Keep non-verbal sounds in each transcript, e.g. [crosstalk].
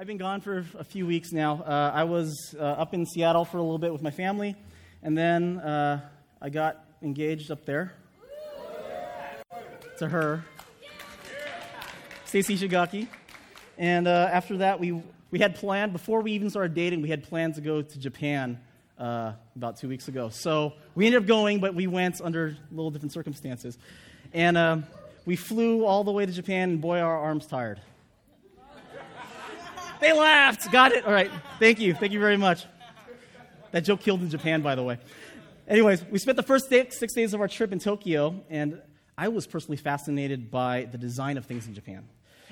I've been gone for a few weeks now. Uh, I was uh, up in Seattle for a little bit with my family, and then uh, I got engaged up there to her, Stacy Shigaki. And uh, after that, we, we had planned, before we even started dating, we had planned to go to Japan uh, about two weeks ago. So we ended up going, but we went under a little different circumstances. And uh, we flew all the way to Japan, and boy, our arms tired. They laughed. Got it. All right. Thank you. Thank you very much. That joke killed in Japan, by the way. Anyways, we spent the first six days of our trip in Tokyo, and I was personally fascinated by the design of things in Japan.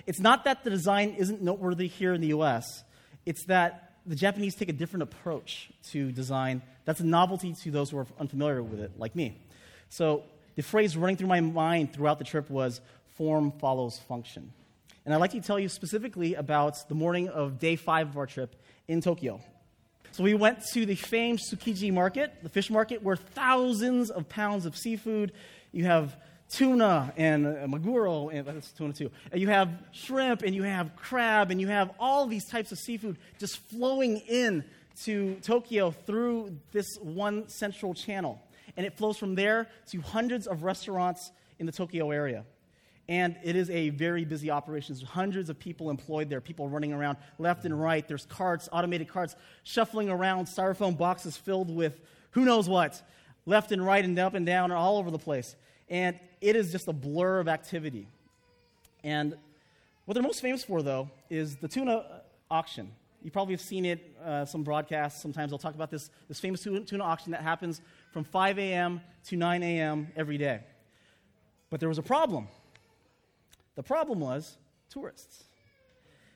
It's not that the design isn't noteworthy here in the US, it's that the Japanese take a different approach to design. That's a novelty to those who are unfamiliar with it, like me. So the phrase running through my mind throughout the trip was form follows function. And I'd like to tell you specifically about the morning of day five of our trip in Tokyo. So we went to the famed Tsukiji market, the fish market, where thousands of pounds of seafood, you have tuna and uh, maguro, and that's tuna too. And you have shrimp and you have crab and you have all these types of seafood just flowing in to Tokyo through this one central channel. And it flows from there to hundreds of restaurants in the Tokyo area. And it is a very busy operation. There's hundreds of people employed there, people running around left and right. There's carts, automated carts, shuffling around, styrofoam boxes filled with who knows what, left and right and up and down and all over the place. And it is just a blur of activity. And what they're most famous for, though, is the tuna auction. You probably have seen it, uh, some broadcasts. Sometimes I'll talk about this, this famous tuna auction that happens from 5 a.m. to 9 a.m. every day. But there was a problem. The problem was tourists.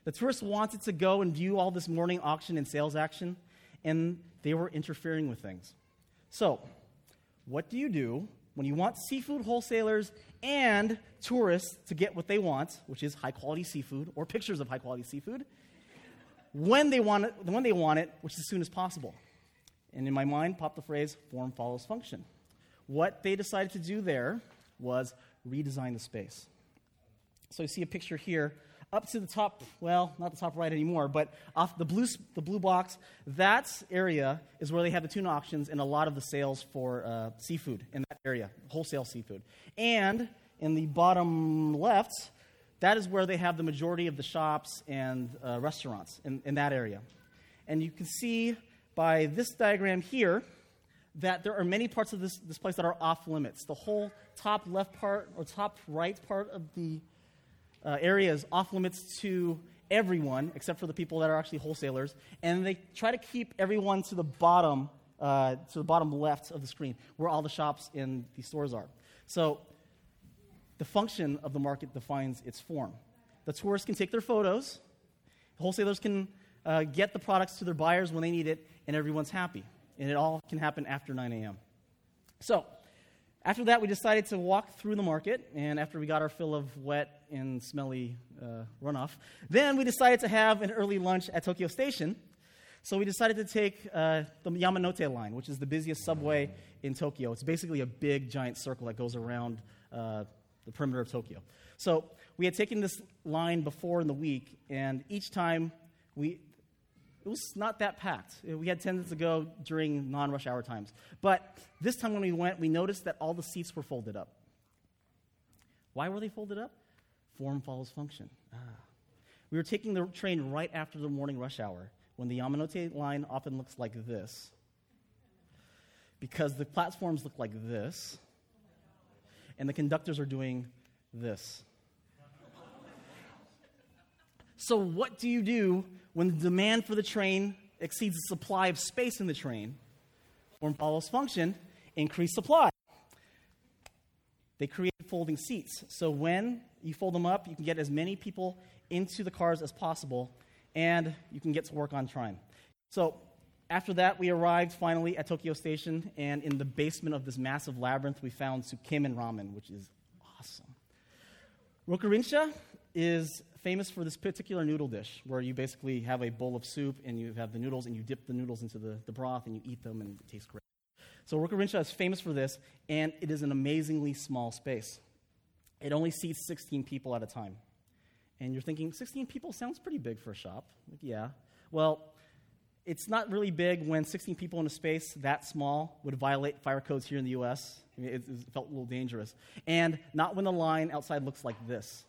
The tourists wanted to go and view all this morning auction and sales action, and they were interfering with things. So, what do you do when you want seafood wholesalers and tourists to get what they want, which is high quality seafood or pictures of high quality seafood, when they want it, when they want it, which is as soon as possible? And in my mind popped the phrase form follows function. What they decided to do there was redesign the space. So you see a picture here up to the top, well, not the top right anymore, but off the blue, the blue box, that area is where they have the tuna auctions and a lot of the sales for uh, seafood in that area, wholesale seafood. And in the bottom left, that is where they have the majority of the shops and uh, restaurants in, in that area. And you can see by this diagram here that there are many parts of this, this place that are off limits. The whole top left part or top right part of the uh, areas off limits to everyone except for the people that are actually wholesalers, and they try to keep everyone to the bottom, uh, to the bottom left of the screen, where all the shops in the stores are. So the function of the market defines its form. The tourists can take their photos, wholesalers can uh, get the products to their buyers when they need it, and everyone's happy. And it all can happen after 9 a.m. So after that, we decided to walk through the market, and after we got our fill of wet and smelly uh, runoff, then we decided to have an early lunch at Tokyo Station. So we decided to take uh, the Yamanote line, which is the busiest subway in Tokyo. It's basically a big, giant circle that goes around uh, the perimeter of Tokyo. So we had taken this line before in the week, and each time we it was not that packed. We had tendency to go during non rush hour times. But this time when we went, we noticed that all the seats were folded up. Why were they folded up? Form follows function. Ah. We were taking the train right after the morning rush hour when the Yamanote line often looks like this. Because the platforms look like this, and the conductors are doing this. So, what do you do when the demand for the train exceeds the supply of space in the train, form follows function, increase supply. They create folding seats. So when you fold them up, you can get as many people into the cars as possible, and you can get to work on time. So after that, we arrived finally at Tokyo Station, and in the basement of this massive labyrinth, we found Tsukemen Ramen, which is awesome. Rokurinsha is famous for this particular noodle dish where you basically have a bowl of soup and you have the noodles and you dip the noodles into the, the broth and you eat them and it tastes great. So Rokurinsha is famous for this, and it is an amazingly small space. It only seats 16 people at a time. And you're thinking, 16 people sounds pretty big for a shop. Like, yeah. Well, it's not really big when 16 people in a space that small would violate fire codes here in the US. I mean, it, it felt a little dangerous. And not when the line outside looks like this.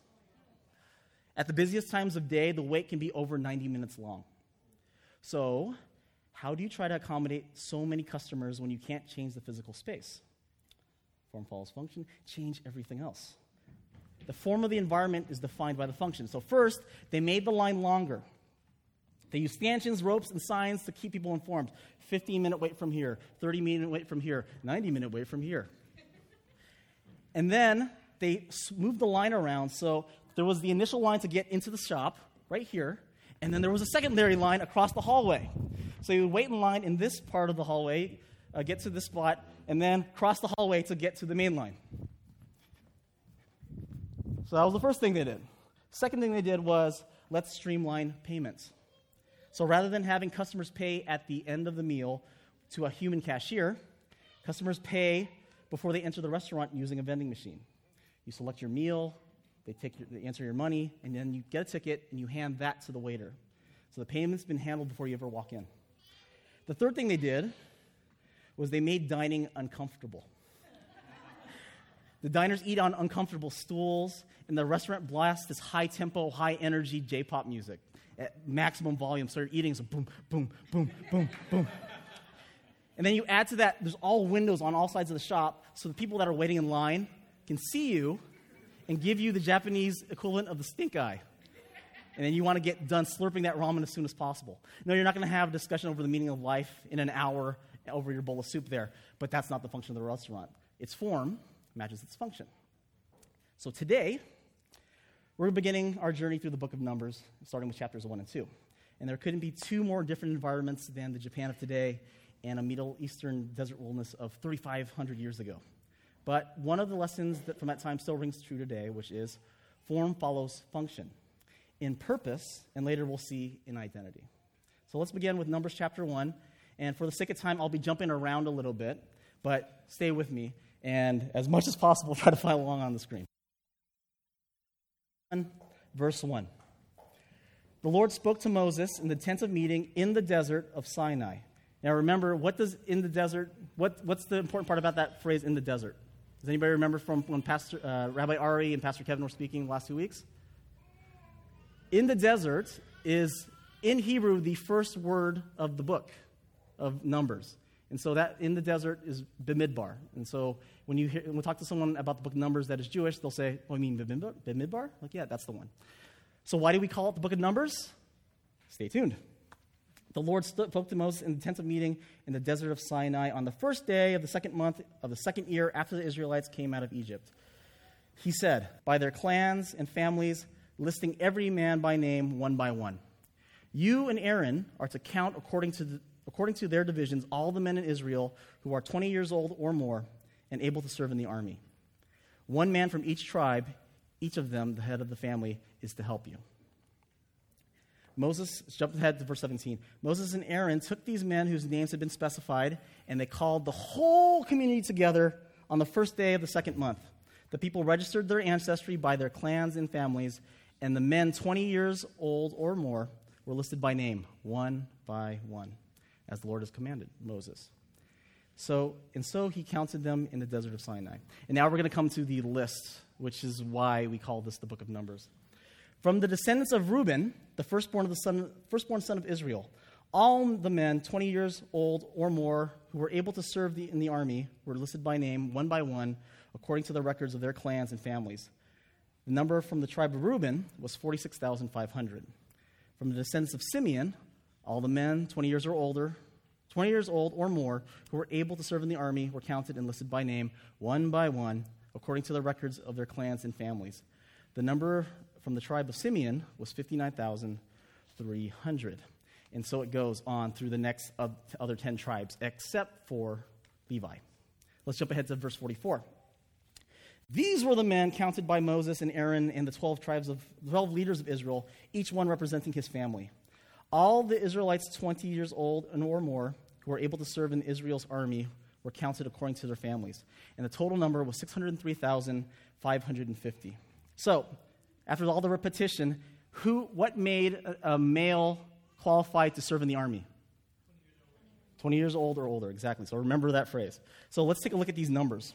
At the busiest times of day, the wait can be over 90 minutes long. So, how do you try to accommodate so many customers when you can't change the physical space? Form follows function, change everything else. The form of the environment is defined by the function. So, first, they made the line longer. They used stanchions, ropes, and signs to keep people informed. 15 minute wait from here, 30 minute wait from here, 90 minute wait from here. And then they moved the line around so there was the initial line to get into the shop right here, and then there was a secondary line across the hallway. So you would wait in line in this part of the hallway, uh, get to this spot, and then cross the hallway to get to the main line. So that was the first thing they did. Second thing they did was let's streamline payments. So rather than having customers pay at the end of the meal to a human cashier, customers pay before they enter the restaurant using a vending machine. You select your meal, they, take your, they answer your money, and then you get a ticket and you hand that to the waiter. So the payment's been handled before you ever walk in. The third thing they did was they made dining uncomfortable. the diners eat on uncomfortable stools, and the restaurant blasts this high tempo, high energy J pop music at maximum volume. So you're eating, so boom, boom, boom, boom, boom. And then you add to that, there's all windows on all sides of the shop, so the people that are waiting in line can see you and give you the Japanese equivalent of the stink eye. And then you want to get done slurping that ramen as soon as possible. No, you're not going to have a discussion over the meaning of life in an hour over your bowl of soup there, but that's not the function of the restaurant. Its form matches its function. So today, we're beginning our journey through the book of Numbers, starting with chapters 1 and 2. And there couldn't be two more different environments than the Japan of today and a Middle Eastern desert wilderness of 3,500 years ago. But one of the lessons that from that time still rings true today, which is form follows function in purpose, and later we'll see in identity. So let's begin with Numbers chapter 1. And for the sake of time, I'll be jumping around a little bit, but stay with me. And as much as possible, [laughs] try to follow along on the screen. Verse 1. The Lord spoke to Moses in the tent of meeting in the desert of Sinai. Now remember, what does in the desert, what, what's the important part about that phrase in the desert? Does anybody remember from when Pastor, uh, Rabbi Ari and Pastor Kevin were speaking last two weeks? In the desert is, in Hebrew, the first word of the book of Numbers. And so that in the desert is Bimidbar. And so when you hear, when we talk to someone about the book of Numbers that is Jewish, they'll say, Oh, you mean? Bimidbar? Like, yeah, that's the one. So why do we call it the book of Numbers? Stay tuned. The Lord spoke to Moses in the tent of meeting in the desert of Sinai on the first day of the second month of the second year after the Israelites came out of Egypt. He said, By their clans and families, listing every man by name one by one. You and Aaron are to count according to, the, according to their divisions all the men in Israel who are 20 years old or more and able to serve in the army. One man from each tribe, each of them, the head of the family, is to help you. Moses, jump ahead to verse 17. Moses and Aaron took these men whose names had been specified, and they called the whole community together on the first day of the second month. The people registered their ancestry by their clans and families, and the men 20 years old or more were listed by name, one by one, as the Lord has commanded Moses. So, and so he counted them in the desert of Sinai. And now we're going to come to the list, which is why we call this the book of Numbers. From the descendants of Reuben, the firstborn, of the son, firstborn son of Israel, all the men 20 years old or more who were able to serve the, in the army were listed by name, one by one, according to the records of their clans and families. The number from the tribe of Reuben was 46,500. From the descendants of Simeon, all the men 20 years or older, 20 years old or more, who were able to serve in the army were counted and listed by name, one by one, according to the records of their clans and families. The number from the tribe of Simeon was 59,300. And so it goes on through the next other 10 tribes, except for Levi. Let's jump ahead to verse 44. These were the men counted by Moses and Aaron and the 12 tribes of 12 leaders of Israel, each one representing his family. All the Israelites 20 years old and or more who were able to serve in Israel's army were counted according to their families. And the total number was 603,550. So, after all the repetition, who, what made a, male qualified to serve in the army? 20 years old or older, exactly. So remember that phrase. So let's take a look at these numbers.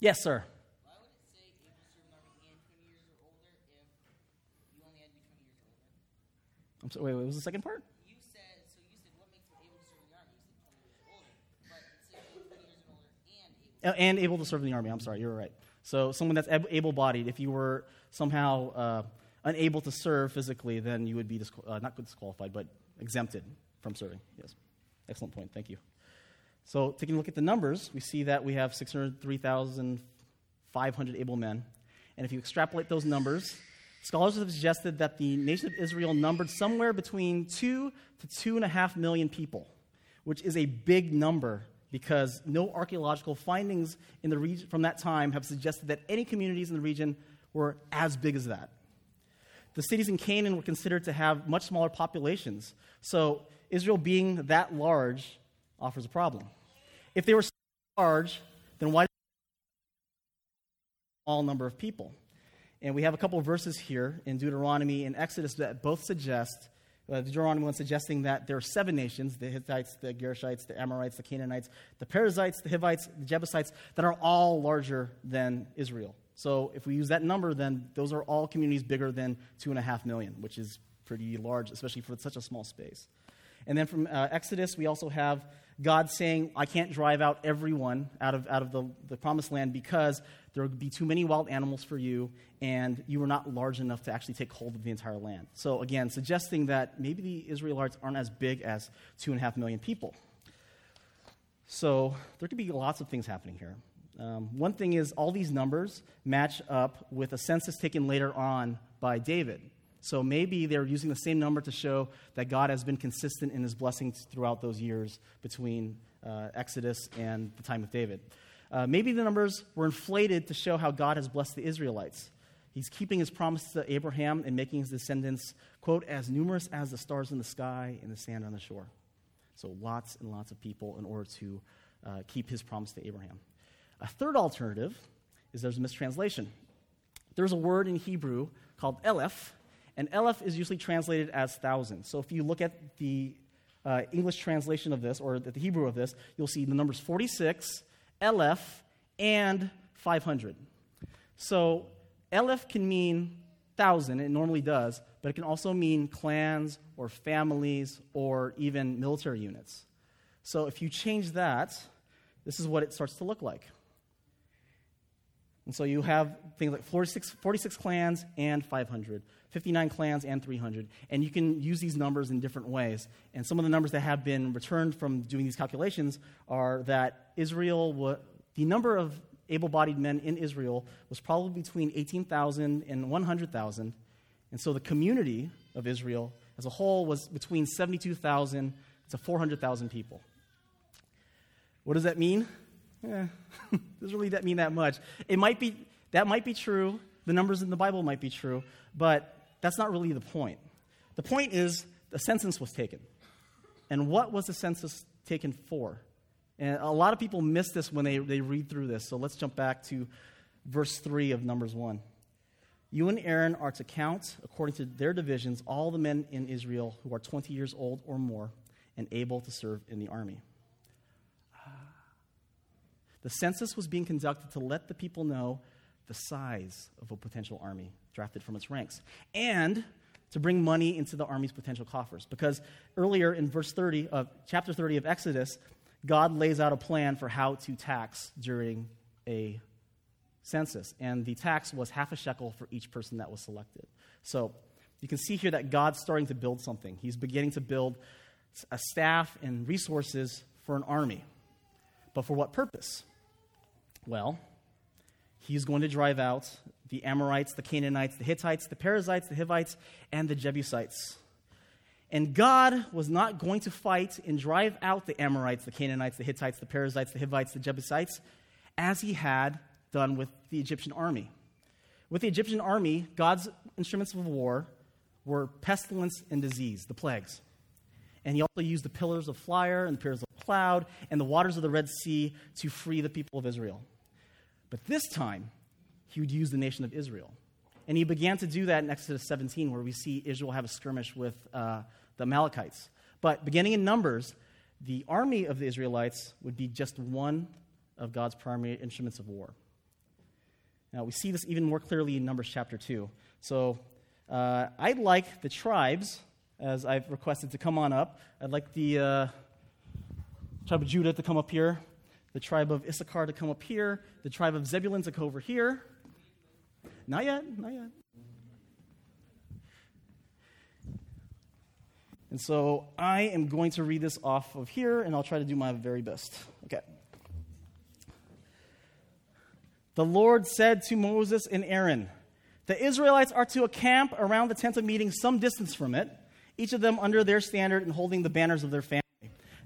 Yes, sir. Why would it say able to serve in the army and 20 years or older if you only had to be 20 years older? I'm sorry, wait, what was the second part? You said, so you said what makes it able to serve in the army? You said 20 years older. But it said 20 years older and able. Uh, And able to serve in the army. I'm sorry, you're right. So someone that's able bodied, if you were somehow uh, unable to serve physically, then you would be uh, not disqualified, but exempted from serving. Yes. Excellent point. Thank you. So taking a look at the numbers, we see that we have 603,500 able men. And if you extrapolate those numbers, scholars have suggested that the nation of Israel numbered somewhere between two to two and a half million people, which is a big number because no archaeological findings in the region from that time have suggested that any communities in the region were as big as that. The cities in Canaan were considered to have much smaller populations. So Israel being that large offers a problem. If they were so large, then why small number of people? And we have a couple of verses here in Deuteronomy and Exodus that both suggest, uh, Deuteronomy one suggesting that there are seven nations the Hittites, the Gershites, the Amorites, the Canaanites, the Perizzites, the Hivites, the Jebusites that are all larger than Israel. So if we use that number, then those are all communities bigger than two and a half million, which is pretty large, especially for such a small space. And then from uh, Exodus, we also have God saying, I can't drive out everyone out of, out of the, the promised land because there would be too many wild animals for you, and you were not large enough to actually take hold of the entire land. So, again, suggesting that maybe the Israelites aren't as big as two and a half million people. So, there could be lots of things happening here. Um, one thing is, all these numbers match up with a census taken later on by David. So maybe they're using the same number to show that God has been consistent in his blessings throughout those years between uh, Exodus and the time of David. Uh, maybe the numbers were inflated to show how God has blessed the Israelites. He's keeping his promise to Abraham and making his descendants, quote, as numerous as the stars in the sky and the sand on the shore. So lots and lots of people in order to uh, keep his promise to Abraham. A third alternative is there's a mistranslation. There's a word in Hebrew called elef, and Eleph is usually translated as thousand. So if you look at the uh, English translation of this, or the Hebrew of this, you'll see the numbers 46, Eleph, and 500. So Eleph can mean thousand, it normally does, but it can also mean clans or families or even military units. So if you change that, this is what it starts to look like. And so you have things like 46, 46 clans and 500, 59 clans and 300. And you can use these numbers in different ways. And some of the numbers that have been returned from doing these calculations are that Israel, the number of able bodied men in Israel was probably between 18,000 and 100,000. And so the community of Israel as a whole was between 72,000 to 400,000 people. What does that mean? Eh, [laughs] doesn't really mean that much. It might be that might be true. The numbers in the Bible might be true, but that's not really the point. The point is the census was taken. And what was the census taken for? And a lot of people miss this when they, they read through this. So let's jump back to verse 3 of Numbers 1. You and Aaron are to count, according to their divisions, all the men in Israel who are 20 years old or more and able to serve in the army. The census was being conducted to let the people know the size of a potential army drafted from its ranks and to bring money into the army's potential coffers. Because earlier in verse 30 of chapter 30 of Exodus, God lays out a plan for how to tax during a census. And the tax was half a shekel for each person that was selected. So you can see here that God's starting to build something. He's beginning to build a staff and resources for an army. But for what purpose? Well, he's going to drive out the Amorites, the Canaanites, the Hittites, the Perizzites, the Hivites, and the Jebusites. And God was not going to fight and drive out the Amorites, the Canaanites, the Hittites, the Perizzites, the Hivites, the Jebusites, as he had done with the Egyptian army. With the Egyptian army, God's instruments of war were pestilence and disease, the plagues. And he also used the pillars of fire and the pillars of cloud and the waters of the Red Sea to free the people of Israel. But this time, he would use the nation of Israel. And he began to do that in Exodus 17, where we see Israel have a skirmish with uh, the Amalekites. But beginning in Numbers, the army of the Israelites would be just one of God's primary instruments of war. Now, we see this even more clearly in Numbers chapter 2. So, uh, I'd like the tribes, as I've requested, to come on up. I'd like the uh, tribe of Judah to come up here, the tribe of Issachar to come up here, the tribe of Zebulun to come over here. Not yet, not yet. And so I am going to read this off of here, and I'll try to do my very best. Okay. The Lord said to Moses and Aaron, The Israelites are to a camp around the tent of meeting some distance from it, each of them under their standard and holding the banners of their family.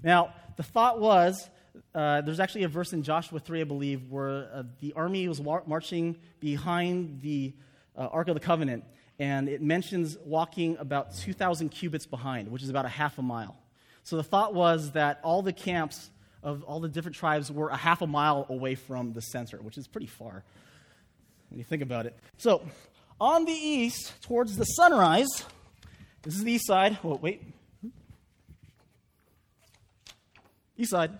Now, the thought was uh, there's actually a verse in Joshua 3, I believe, where uh, the army was war- marching behind the uh, Ark of the Covenant, and it mentions walking about 2,000 cubits behind, which is about a half a mile. So the thought was that all the camps of all the different tribes were a half a mile away from the center, which is pretty far when you think about it. So, on the east, towards the sunrise, this is the east side. Oh, wait. East side.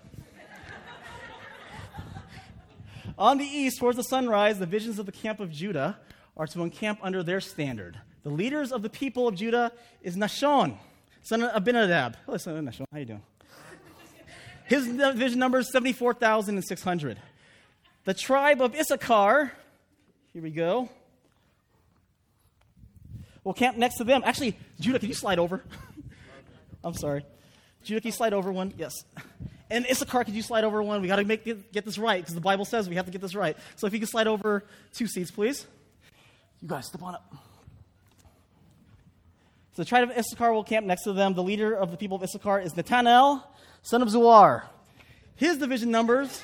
On the east, towards the sunrise, the visions of the camp of Judah are to encamp under their standard. The leaders of the people of Judah is Nahshon, son of Abinadab. Hello, son of Nahshon. How are you doing? His division number is 74,600. The tribe of Issachar, here we go, will camp next to them. Actually, Judah, can you slide over? [laughs] I'm sorry. Judah, can you slide over one? Yes. And Issachar, could you slide over one? We got to make get this right because the Bible says we have to get this right. So if you can slide over two seats, please. You guys, step on up. So the tribe of Issachar will camp next to them. The leader of the people of Issachar is Nathanael, son of Zuar. His division numbers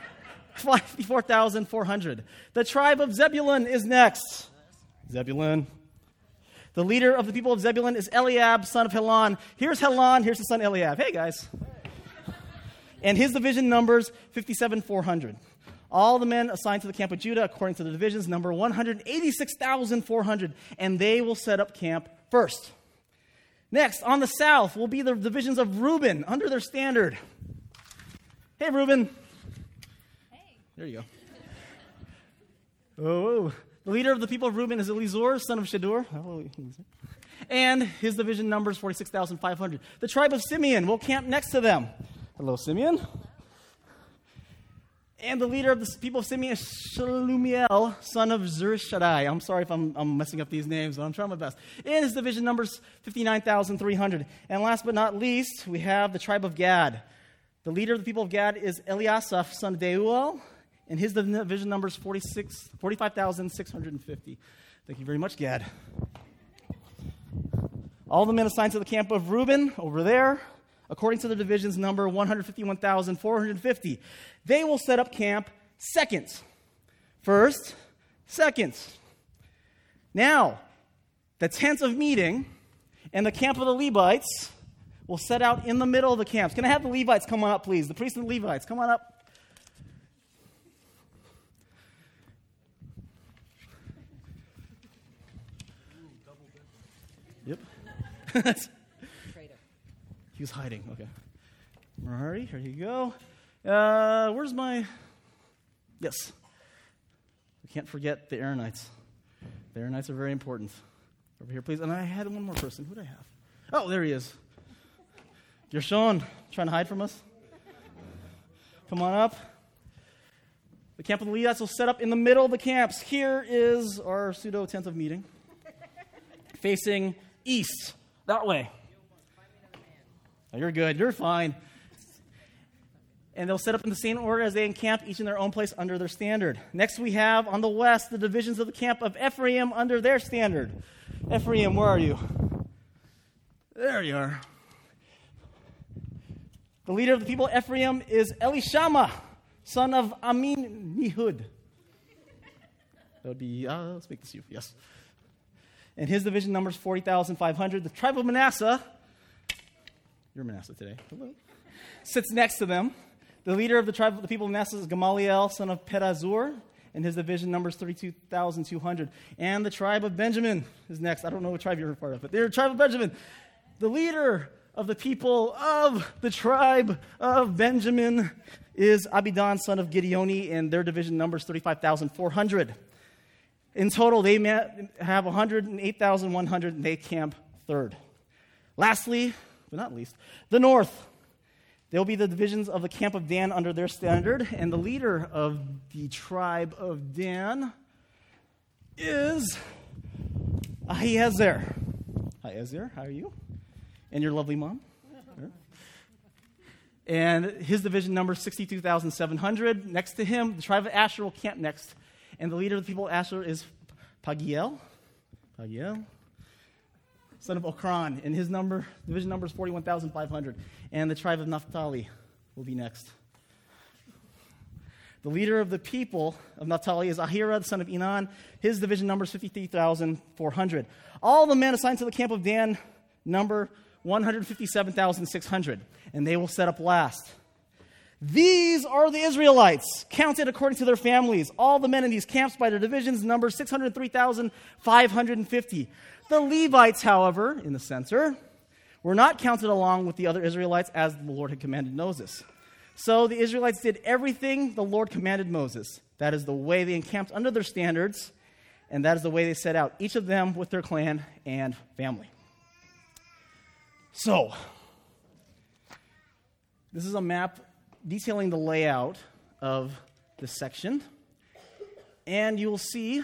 [laughs] 54,400. The tribe of Zebulun is next. Zebulun. The leader of the people of Zebulun is Eliab, son of Helon. Here's Helon, here's his son Eliab. Hey, guys. And his division numbers 57,400. All the men assigned to the camp of Judah, according to the divisions, number 186,400, and they will set up camp first. Next, on the south will be the divisions of Reuben under their standard. Hey, Reuben. Hey. There you go. Oh, the leader of the people of Reuben is Elizur, son of Shadur. And his division numbers 46,500. The tribe of Simeon will camp next to them. Hello, Simeon. And the leader of the people of Simeon is Shalumiel, son of Zurishaddai. I'm sorry if I'm, I'm, messing up these names, but I'm trying my best. And his division numbers 59,300. And last but not least, we have the tribe of Gad. The leader of the people of Gad is Eliasaph, son of Deuel, and his division numbers 46, 45,650. Thank you very much, Gad. All the men assigned to the camp of Reuben over there according to the division's number 151,450. They will set up camp second. First, second. Now, the tent of meeting and the camp of the Levites will set out in the middle of the camps. Can I have the Levites come on up, please? The priests and the Levites, come on up. [laughs] He was hiding. Okay. Alrighty, here you go. Uh, where's my. Yes. We can't forget the Aaronites. The Aaronites are very important. Over here, please. And I had one more person. Who do I have? Oh, there he is. Gershon, trying to hide from us? Come on up. The camp of the Levites will set up in the middle of the camps. Here is our pseudo tent of meeting, [laughs] facing east, that way. Oh, you're good. You're fine. And they'll set up in the same order as they encamp, each in their own place under their standard. Next, we have on the west the divisions of the camp of Ephraim under their standard. Ephraim, where are you? There you are. The leader of the people, Ephraim, is Elishama, son of Ammihud. That would be, uh, let's make this you, yes. And his division numbers 40,500. The tribe of Manasseh you're Manasseh today. Hello. Sits next to them. The leader of the tribe of the people of Manasseh is Gamaliel, son of Pedahzur. and his division numbers 32,200. And the tribe of Benjamin is next. I don't know what tribe you're part of, but they're the tribe of Benjamin. The leader of the people of the tribe of Benjamin is Abidan, son of Gideoni, and their division numbers 35,400. In total, they have 108,100, and they camp third. Lastly, but not least, the north. There will be the divisions of the camp of Dan under their standard, and the leader of the tribe of Dan is Ahiezer. Ahiezer, how are you? And your lovely mom? And his division number 62,700. Next to him, the tribe of Asher will camp next. And the leader of the people of Asher is Pagiel. Pagiel son of Okran, and his number, division number is 41,500. And the tribe of Naphtali will be next. The leader of the people of Naphtali is Ahira, the son of Enan. His division number is 53,400. All the men assigned to the camp of Dan number 157,600, and they will set up last. These are the Israelites, counted according to their families. All the men in these camps by their divisions number 603,550. The Levites, however, in the center, were not counted along with the other Israelites as the Lord had commanded Moses. So the Israelites did everything the Lord commanded Moses. That is the way they encamped under their standards, and that is the way they set out, each of them with their clan and family. So, this is a map detailing the layout of this section. And you will see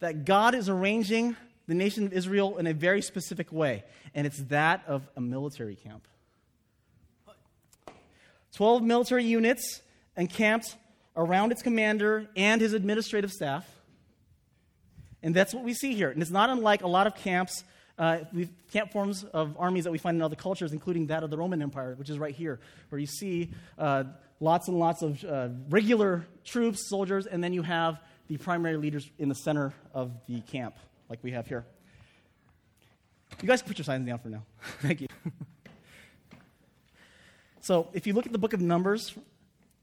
that God is arranging the nation of Israel in a very specific way, and it's that of a military camp. 12 military units encamped around its commander and his administrative staff. And that's what we see here. And it's not unlike a lot of camps, uh, we've camp forms of armies that we find in other cultures, including that of the Roman Empire, which is right here, where you see uh, lots and lots of uh, regular troops, soldiers, and then you have the primary leaders in the center of the camp like we have here. You guys can put your signs down for now. [laughs] Thank you. so, if you look at the book of Numbers,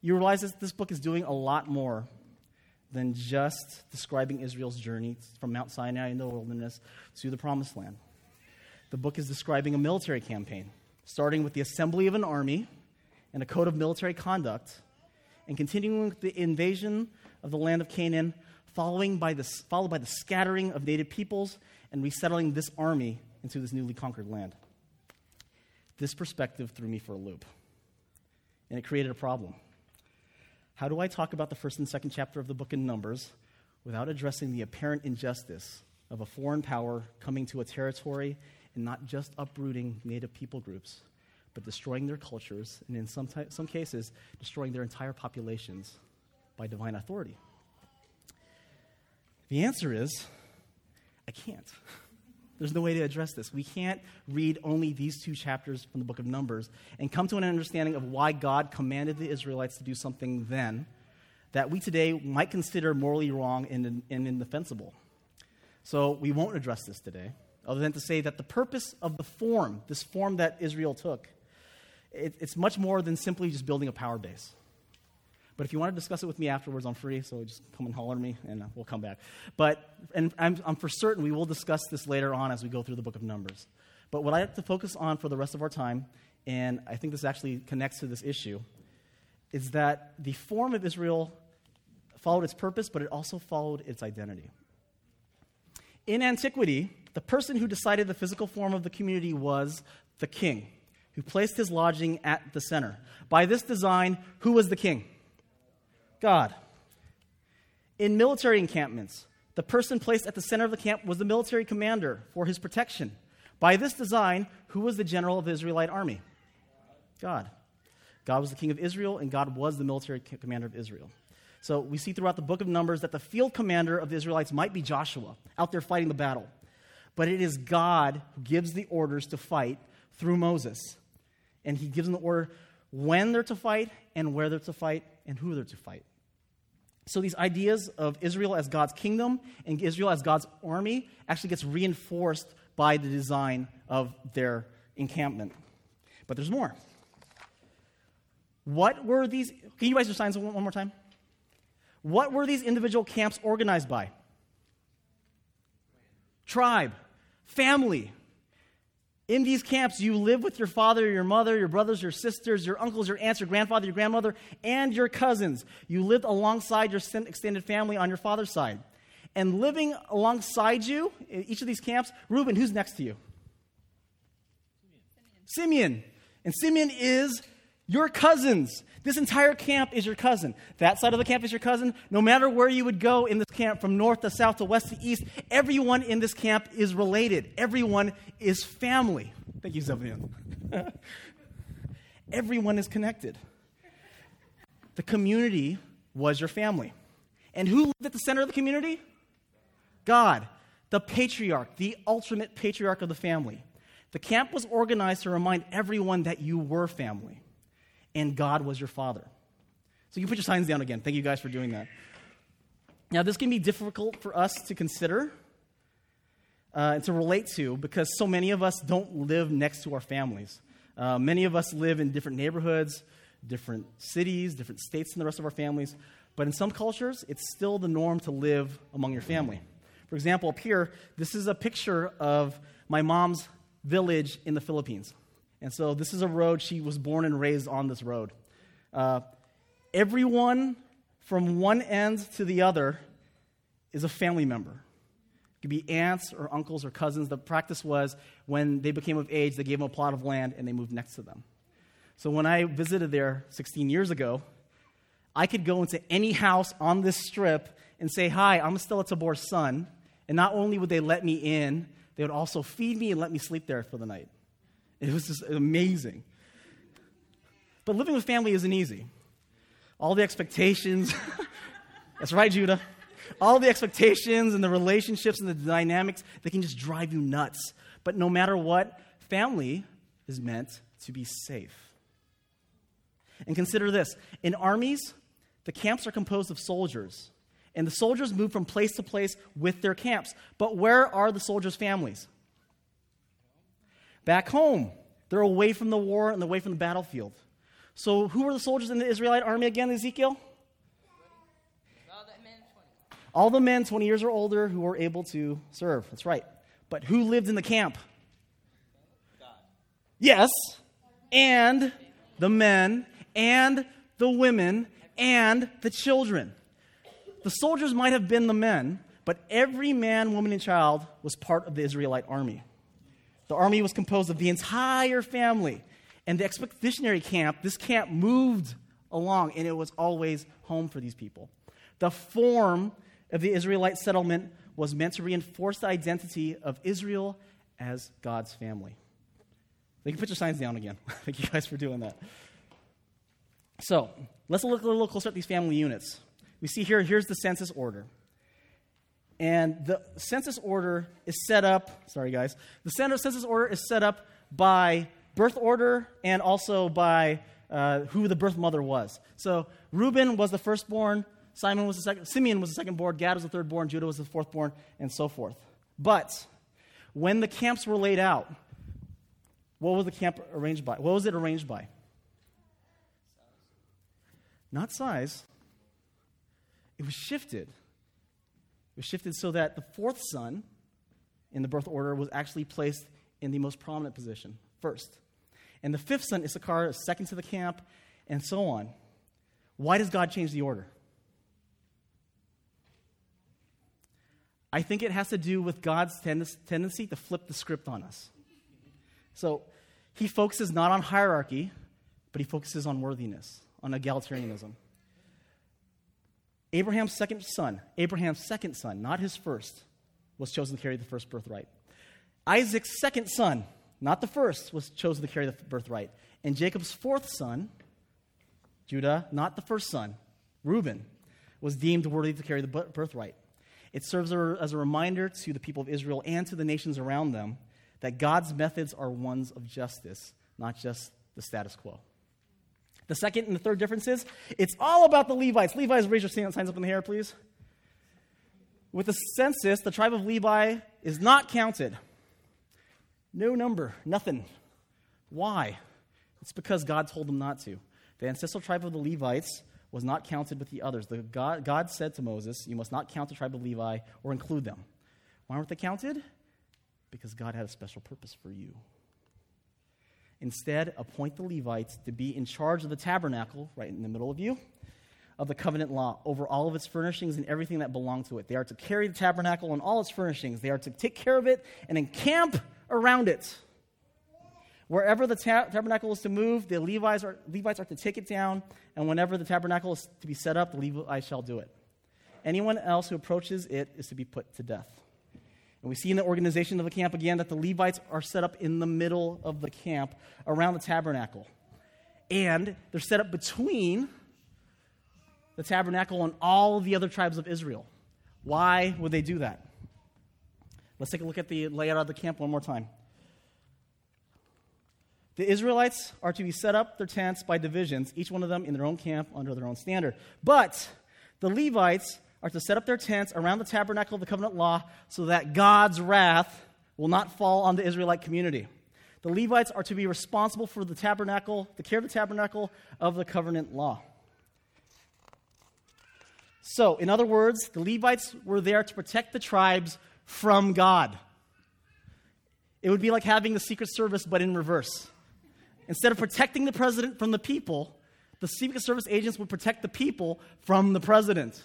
you realize that this book is doing a lot more than just describing Israel's journey from Mount Sinai in the wilderness to the promised land. The book is describing a military campaign, starting with the assembly of an army and a code of military conduct, and continuing with the invasion of the land of Canaan following by the, followed by the scattering of native peoples and resettling this army into this newly conquered land. This perspective threw me for a loop, and it created a problem. How do I talk about the first and second chapter of the book in Numbers without addressing the apparent injustice of a foreign power coming to a territory and not just uprooting native people groups, but destroying their cultures and, in some, t- some cases, destroying their entire populations by divine authority? The answer is I can't. [laughs] There's no way to address this. We can't read only these two chapters from the book of Numbers and come to an understanding of why God commanded the Israelites to do something then that we today might consider morally wrong and, and indefensible. So we won't address this today, other than to say that the purpose of the form, this form that Israel took, it, it's much more than simply just building a power base. But if you want to discuss it with me afterwards, I'm free, so just come and holler me and uh, we'll come back. But, and I'm, I'm for certain we will discuss this later on as we go through the book of Numbers. But what I have to focus on for the rest of our time, and I think this actually connects to this issue, is that the form of Israel followed its purpose, but it also followed its identity. In antiquity, the person who decided the physical form of the community was the king, who placed his lodging at the center. By this design, who was the king? God. In military encampments, the person placed at the center of the camp was the military commander for his protection. By this design, who was the general of the Israelite army? God. God was the king of Israel, and God was the military commander of Israel. So we see throughout the book of Numbers that the field commander of the Israelites might be Joshua, out there fighting the battle. But it is God who gives the orders to fight through Moses. And he gives them the order when they're to fight, and where they're to fight, and who they're to fight. So these ideas of Israel as God's kingdom and Israel as God's army actually gets reinforced by the design of their encampment. But there's more. What were these? Can you raise your signs one, one more time? What were these individual camps organized by? Tribe, family. In these camps, you live with your father, your mother, your brothers, your sisters, your uncles, your aunts, your grandfather, your grandmother, and your cousins. You lived alongside your extended family on your father's side. And living alongside you in each of these camps, Reuben, who's next to you? Simeon. Simeon. And Simeon is your cousins. This entire camp is your cousin. That side of the camp is your cousin. No matter where you would go in this camp, from north to south to west to east, everyone in this camp is related. Everyone is family. Thank you, Zebulun. [laughs] everyone is connected. The community was your family. And who lived at the center of the community? God, the patriarch, the ultimate patriarch of the family. The camp was organized to remind everyone that you were family and God was your father. So you put your signs down again. Thank you guys for doing that. Now, this can be difficult for us to consider uh, and to relate to because so many of us don't live next to our families. Uh, many of us live in different neighborhoods, different cities, different states than the rest of our families. But in some cultures, it's still the norm to live among your family. For example, up here, this is a picture of my mom's village in the Philippines. And so this is a road. She was born and raised on this road. Uh, everyone from one end to the other is a family member. It could be aunts or uncles or cousins. The practice was when they became of age, they gave them a plot of land and they moved next to them. So when I visited there 16 years ago, I could go into any house on this strip and say, Hi, I'm Stella Tabor's son. And not only would they let me in, they would also feed me and let me sleep there for the night. It was just amazing. But living with family isn't easy. All the expectations, [laughs] that's right, Judah. All the expectations and the relationships and the dynamics, they can just drive you nuts. But no matter what, family is meant to be safe. And consider this in armies, the camps are composed of soldiers, and the soldiers move from place to place with their camps. But where are the soldiers' families? Back home. They're away from the war and away from the battlefield. So, who were the soldiers in the Israelite army again, Ezekiel? All the men 20 years or older who were able to serve. That's right. But who lived in the camp? God. Yes. And the men, and the women, and the children. The soldiers might have been the men, but every man, woman, and child was part of the Israelite army. The army was composed of the entire family. And the expeditionary camp, this camp moved along, and it was always home for these people. The form of the Israelite settlement was meant to reinforce the identity of Israel as God's family. They can put your signs down again. [laughs] Thank you guys for doing that. So, let's look a little closer at these family units. We see here, here's the census order. And the census order is set up, sorry guys, the census order is set up by birth order and also by uh, who the birth mother was. So Reuben was the firstborn, Simon was the second, Simeon was the secondborn, Gad was the thirdborn, Judah was the fourthborn, and so forth. But when the camps were laid out, what was the camp arranged by? What was it arranged by? Not size. It was shifted was shifted so that the fourth son in the birth order was actually placed in the most prominent position first. And the fifth son, Issachar, is second to the camp, and so on. Why does God change the order? I think it has to do with God's tendency to flip the script on us. So he focuses not on hierarchy, but he focuses on worthiness, on egalitarianism. Abraham's second son, Abraham's second son, not his first, was chosen to carry the first birthright. Isaac's second son, not the first, was chosen to carry the birthright. And Jacob's fourth son, Judah, not the first son, Reuben, was deemed worthy to carry the birthright. It serves as a reminder to the people of Israel and to the nations around them that God's methods are ones of justice, not just the status quo. The second and the third difference is it's all about the Levites. Levites, raise your hands signs up in the air, please. With the census, the tribe of Levi is not counted. No number, nothing. Why? It's because God told them not to. The ancestral tribe of the Levites was not counted with the others. The God, God said to Moses, You must not count the tribe of Levi or include them. Why weren't they counted? Because God had a special purpose for you. Instead, appoint the Levites to be in charge of the tabernacle, right in the middle of you, of the covenant law, over all of its furnishings and everything that belonged to it. They are to carry the tabernacle and all its furnishings. They are to take care of it and encamp around it. Wherever the ta- tabernacle is to move, the Levites are, Levites are to take it down, and whenever the tabernacle is to be set up, the Levites shall do it. Anyone else who approaches it is to be put to death. And we see in the organization of the camp again that the Levites are set up in the middle of the camp around the tabernacle. And they're set up between the tabernacle and all the other tribes of Israel. Why would they do that? Let's take a look at the layout of the camp one more time. The Israelites are to be set up their tents by divisions, each one of them in their own camp under their own standard. But the Levites are to set up their tents around the tabernacle of the covenant law so that God's wrath will not fall on the Israelite community. The Levites are to be responsible for the tabernacle, the care of the tabernacle of the covenant law. So, in other words, the Levites were there to protect the tribes from God. It would be like having the Secret Service, but in reverse. Instead of protecting the president from the people, the Secret Service agents would protect the people from the president.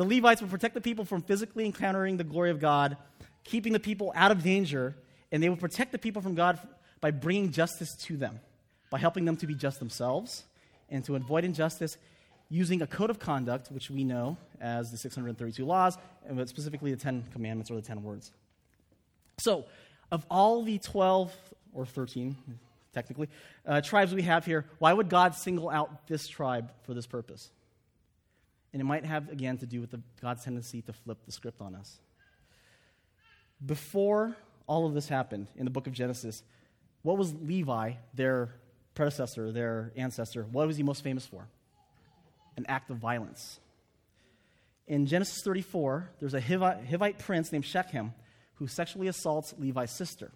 The Levites would protect the people from physically encountering the glory of God, keeping the people out of danger, and they would protect the people from God by bringing justice to them, by helping them to be just themselves and to avoid injustice using a code of conduct, which we know as the 632 laws, and specifically the 10 commandments or the 10 words. So, of all the 12 or 13, technically, uh, tribes we have here, why would God single out this tribe for this purpose? And it might have, again, to do with the, God's tendency to flip the script on us. Before all of this happened in the book of Genesis, what was Levi, their predecessor, their ancestor, what was he most famous for? An act of violence. In Genesis 34, there's a Hivite, Hivite prince named Shechem who sexually assaults Levi's sister.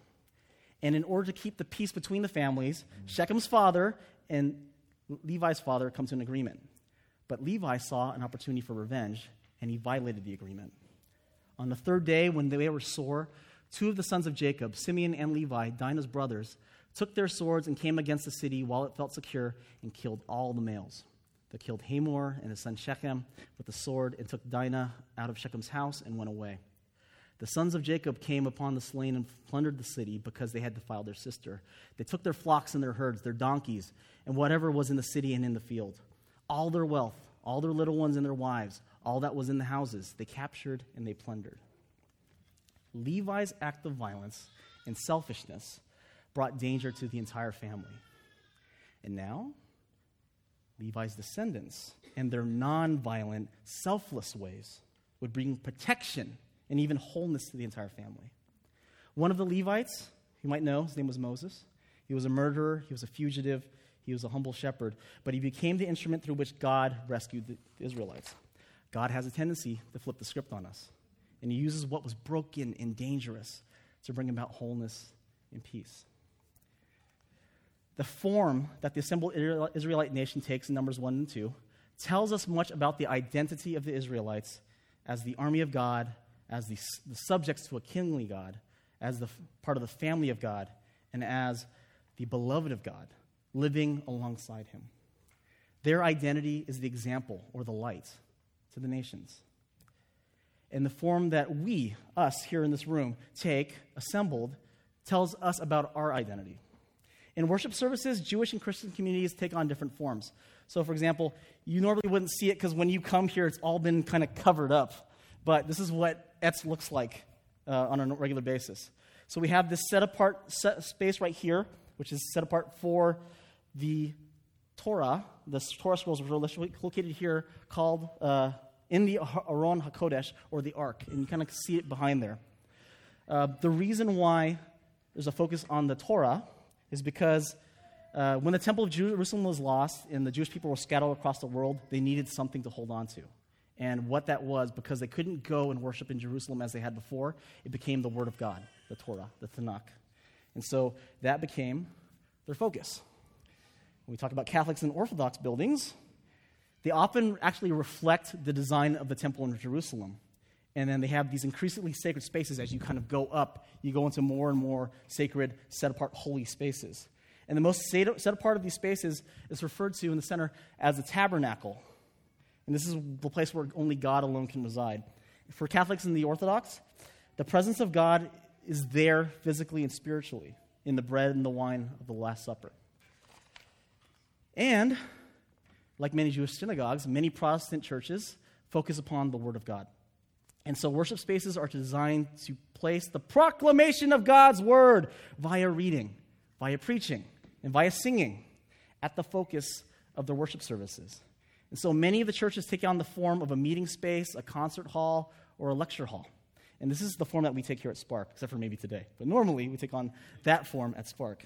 And in order to keep the peace between the families, Shechem's father and Levi's father come to an agreement. But Levi saw an opportunity for revenge, and he violated the agreement. On the third day, when they were sore, two of the sons of Jacob, Simeon and Levi, Dinah's brothers, took their swords and came against the city while it felt secure and killed all the males. They killed Hamor and his son Shechem with the sword and took Dinah out of Shechem's house and went away. The sons of Jacob came upon the slain and plundered the city because they had defiled their sister. They took their flocks and their herds, their donkeys, and whatever was in the city and in the field all their wealth, all their little ones and their wives, all that was in the houses, they captured and they plundered. Levi's act of violence and selfishness brought danger to the entire family. And now, Levi's descendants and their non-violent, selfless ways would bring protection and even wholeness to the entire family. One of the Levites, you might know, his name was Moses. He was a murderer, he was a fugitive, he was a humble shepherd, but he became the instrument through which God rescued the Israelites. God has a tendency to flip the script on us, and he uses what was broken and dangerous to bring about wholeness and peace. The form that the assembled Israelite nation takes in Numbers 1 and 2 tells us much about the identity of the Israelites as the army of God, as the, the subjects to a kingly God, as the part of the family of God, and as the beloved of God living alongside him. Their identity is the example or the light to the nations. And the form that we, us here in this room, take, assembled, tells us about our identity. In worship services, Jewish and Christian communities take on different forms. So, for example, you normally wouldn't see it because when you come here, it's all been kind of covered up. But this is what Etz looks like uh, on a regular basis. So, we have this set apart set space right here, which is set apart for the Torah, the Torah scrolls are located here, called uh, in the Aron HaKodesh, or the Ark, and you kind of see it behind there. Uh, the reason why there's a focus on the Torah is because uh, when the Temple of Jerusalem was lost and the Jewish people were scattered across the world, they needed something to hold on to. And what that was, because they couldn't go and worship in Jerusalem as they had before, it became the Word of God, the Torah, the Tanakh. And so that became their focus. When we talk about Catholics and Orthodox buildings, they often actually reflect the design of the temple in Jerusalem. And then they have these increasingly sacred spaces as you kind of go up, you go into more and more sacred, set apart, holy spaces. And the most set apart of these spaces is referred to in the center as the tabernacle. And this is the place where only God alone can reside. For Catholics and the Orthodox, the presence of God is there physically and spiritually in the bread and the wine of the Last Supper. And, like many Jewish synagogues, many Protestant churches focus upon the Word of God. And so worship spaces are designed to place the proclamation of God's Word via reading, via preaching, and via singing at the focus of their worship services. And so many of the churches take on the form of a meeting space, a concert hall, or a lecture hall. And this is the form that we take here at Spark, except for maybe today. But normally we take on that form at Spark.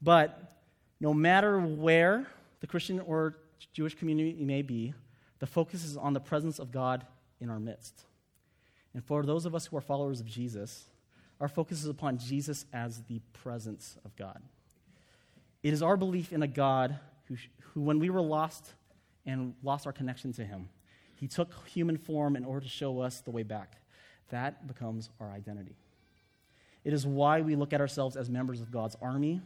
But no matter where the Christian or Jewish community may be, the focus is on the presence of God in our midst. And for those of us who are followers of Jesus, our focus is upon Jesus as the presence of God. It is our belief in a God who, who when we were lost and lost our connection to Him, He took human form in order to show us the way back. That becomes our identity. It is why we look at ourselves as members of God's army,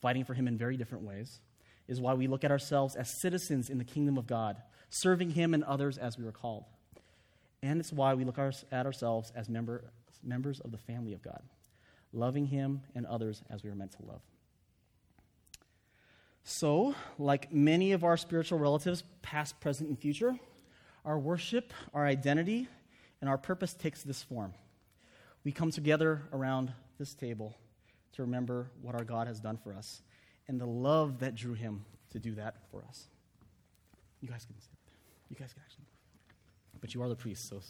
fighting for Him in very different ways. is why we look at ourselves as citizens in the kingdom of God, serving Him and others as we are called. And it's why we look at ourselves as member, members of the family of God, loving Him and others as we are meant to love. So, like many of our spiritual relatives, past, present, and future, our worship, our identity, and our purpose takes this form. We come together around this table to remember what our God has done for us and the love that drew him to do that for us. You guys can. You guys can actually. But you are the priest, so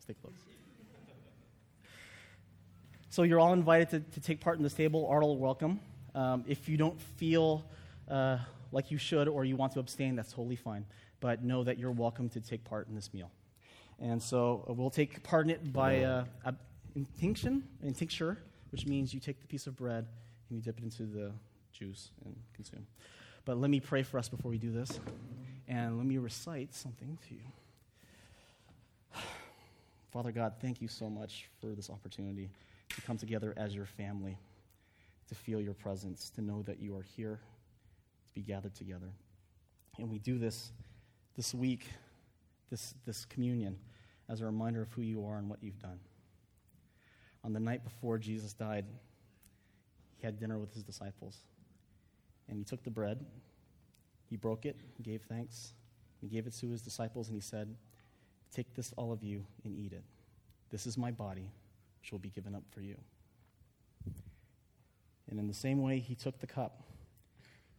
stay close. So you're all invited to, to take part in this table. Arnold, welcome. Um, if you don't feel uh, like you should or you want to abstain, that's totally fine. But know that you're welcome to take part in this meal. And so uh, we'll take part in it by uh, intinction, tincture, which means you take the piece of bread and you dip it into the juice and consume. But let me pray for us before we do this, and let me recite something to you. [sighs] Father God, thank you so much for this opportunity to come together as your family, to feel your presence, to know that you are here, to be gathered together. And we do this this week this, this communion as a reminder of who you are and what you've done. On the night before Jesus died, he had dinner with his disciples. And he took the bread, he broke it, gave thanks, he gave it to his disciples, and he said, Take this, all of you, and eat it. This is my body, which will be given up for you. And in the same way, he took the cup.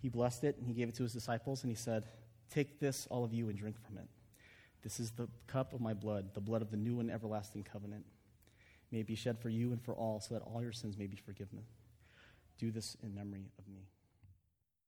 He blessed it, and he gave it to his disciples, and he said, Take this, all of you, and drink from it. This is the cup of my blood, the blood of the new and everlasting covenant. May be shed for you and for all, so that all your sins may be forgiven. Do this in memory of me.